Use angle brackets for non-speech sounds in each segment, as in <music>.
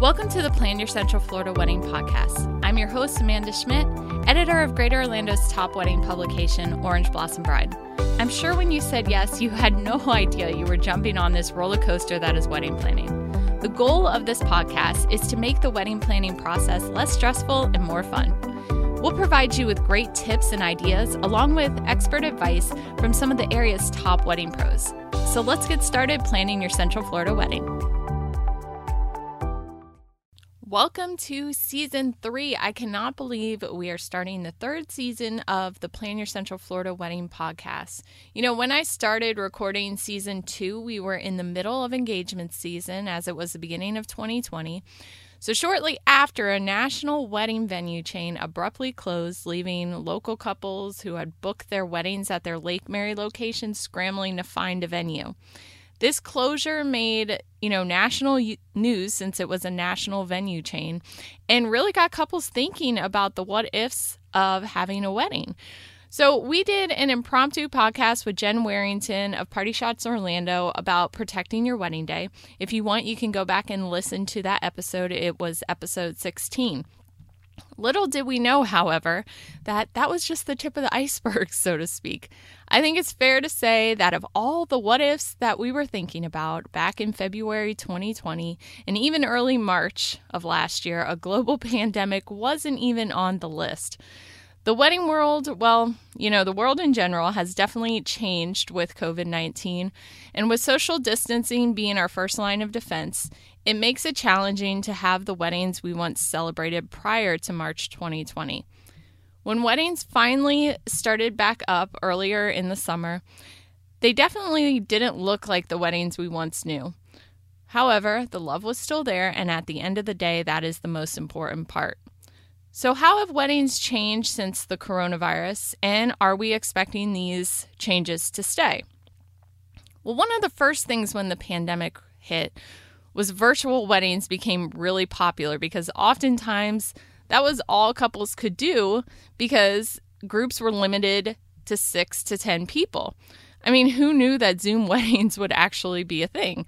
Welcome to the Plan Your Central Florida Wedding podcast. I'm your host, Amanda Schmidt, editor of Greater Orlando's top wedding publication, Orange Blossom Bride. I'm sure when you said yes, you had no <laughs> idea you were jumping on this roller coaster that is wedding planning. The goal of this podcast is to make the wedding planning process less stressful and more fun. We'll provide you with great tips and ideas, along with expert advice from some of the area's top wedding pros. So let's get started planning your Central Florida wedding. Welcome to season three. I cannot believe we are starting the third season of the Plan Your Central Florida Wedding podcast. You know, when I started recording season two, we were in the middle of engagement season as it was the beginning of 2020. So, shortly after, a national wedding venue chain abruptly closed, leaving local couples who had booked their weddings at their Lake Mary location scrambling to find a venue. This closure made, you know, national news since it was a national venue chain and really got couples thinking about the what ifs of having a wedding. So, we did an impromptu podcast with Jen Warrington of Party Shots Orlando about protecting your wedding day. If you want, you can go back and listen to that episode. It was episode 16. Little did we know, however, that that was just the tip of the <laughs> iceberg, so to speak. I think it's fair to say that of all the what ifs that we were thinking about back in February 2020 and even early March of last year, a global <laughs> pandemic wasn't even on the list. The wedding world, well, you know, the world in general has definitely changed with COVID 19. And with social distancing being our first line of defense, it makes it challenging to have the weddings we once celebrated prior to March 2020. When weddings finally started back up earlier in the summer, they definitely didn't look like the weddings we once knew. However, the love was still there, and at the end of the day, that is the most important part. So, how have weddings changed since the coronavirus, and are we expecting these changes to stay? Well, one of the first things when the pandemic hit was virtual weddings became really popular because oftentimes that was all couples could do because groups were limited to six to 10 people. I mean, who knew that Zoom <laughs> weddings would actually be a thing?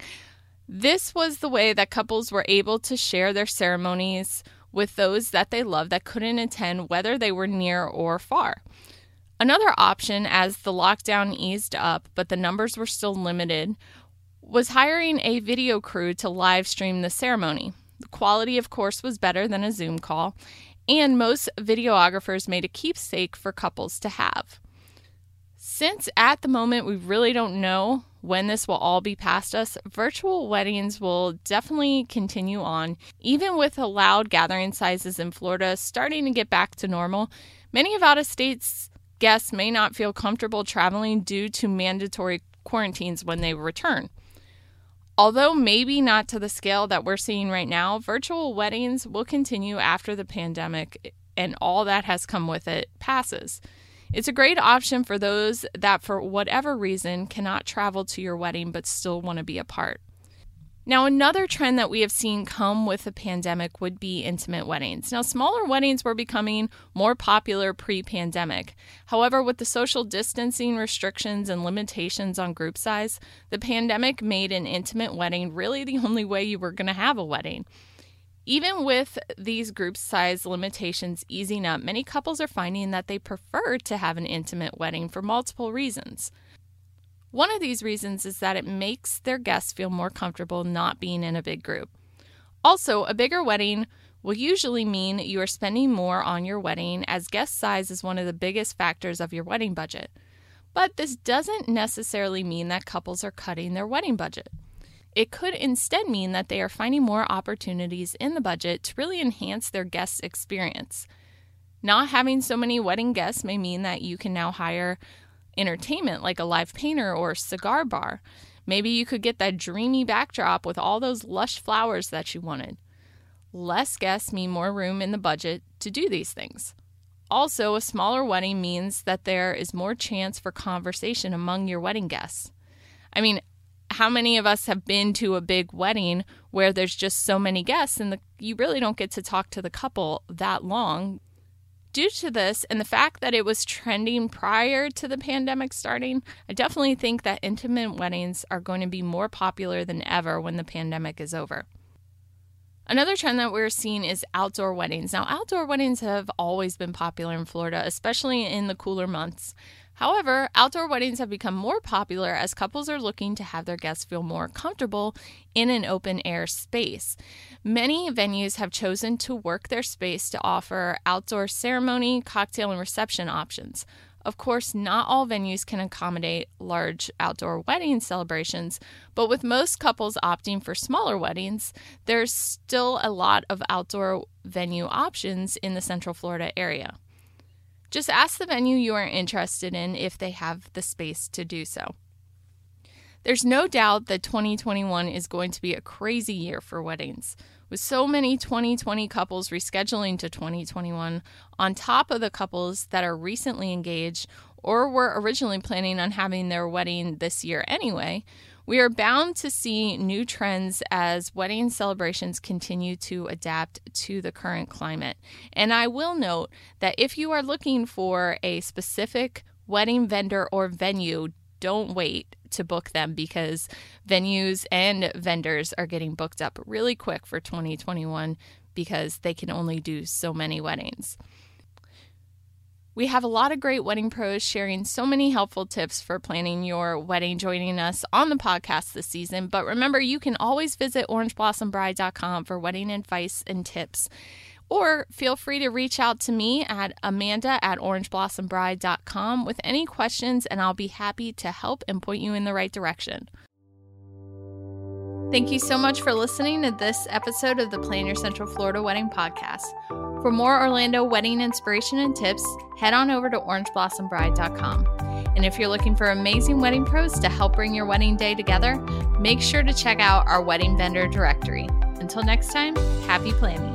This was the way that couples were able to share their ceremonies with those that they love that couldn't attend, whether they were near or far. Another option, as the lockdown eased up but the numbers were still limited, was hiring a video crew to live stream the ceremony. The quality, of course, was better than a Zoom call, and most videographers made a keepsake for couples to have. Since at the moment we really don't know when this will all be past us, virtual weddings will definitely continue on. Even with allowed gathering sizes in Florida starting to get back to normal, many of out of state's guests may not feel comfortable traveling due to mandatory quarantines when they return. Although maybe not to the scale that we're seeing right now, virtual weddings will continue after the pandemic and all that has come with it passes. It's a great option for those that, for whatever reason, cannot travel to your wedding but still want to be a part. Now, another trend that we have seen come with the pandemic would be intimate weddings. Now, smaller weddings were becoming more popular pre pandemic. However, with the social distancing restrictions and limitations on group size, the pandemic made an intimate wedding really the only way you were going to have a wedding. Even with these group size limitations easing up, many couples are finding that they prefer to have an intimate wedding for multiple reasons. One of these reasons is that it makes their guests feel more comfortable not being in a big group. Also, a bigger wedding will usually mean you are spending more on your wedding, as guest size is one of the biggest factors of your wedding budget. But this doesn't necessarily mean that couples are cutting their wedding budget. It could instead mean that they are finding more opportunities in the budget to really enhance their guest experience. Not having so many wedding guests may mean that you can now hire entertainment like a live painter or cigar bar. Maybe you could get that dreamy backdrop with all those lush flowers that you wanted. Less guests mean more room in the budget to do these things. Also, a smaller wedding means that there is more chance for conversation among your wedding guests. I mean, how many of us have been to a big wedding where there's just so many guests and the, you really don't get to talk to the couple that long? Due to this and the fact that it was trending prior to the pandemic starting, I definitely think that intimate weddings are going to be more popular than ever when the pandemic is over. Another trend that we're seeing is outdoor weddings. Now, outdoor weddings have always been popular in Florida, especially in the cooler months. However, outdoor weddings have become more popular as couples are looking to have their guests feel more comfortable in an open air space. Many venues have chosen to work their space to offer outdoor ceremony, cocktail, and reception options. Of course, not all venues can accommodate large outdoor wedding celebrations, but with most couples opting for smaller weddings, there's still a lot of outdoor venue options in the Central Florida area. Just ask the venue you are interested in if they have the space to do so. There's no doubt that 2021 is going to be a crazy year for weddings. With so many 2020 couples rescheduling to 2021, on top of the couples that are recently engaged or were originally planning on having their wedding this year anyway, we are bound to see new trends as wedding celebrations continue to adapt to the current climate. And I will note that if you are looking for a specific wedding vendor or venue, don't wait to book them because venues and vendors are getting booked up really quick for 2021 because they can only do so many weddings. We have a lot of great wedding pros sharing so many helpful tips for planning your wedding joining us on the podcast this season. But remember, you can always visit orangeblossombride.com for wedding advice and tips. Or feel free to reach out to me at amanda at orangeblossombride.com with any questions, and I'll be happy to help and point you in the right direction. Thank you so much for listening to this episode of the Plan Your Central Florida Wedding Podcast. For more Orlando wedding inspiration and tips, head on over to orangeblossombride.com. And if you're looking for amazing wedding pros to help bring your wedding day together, make sure to check out our wedding vendor directory. Until next time, happy planning.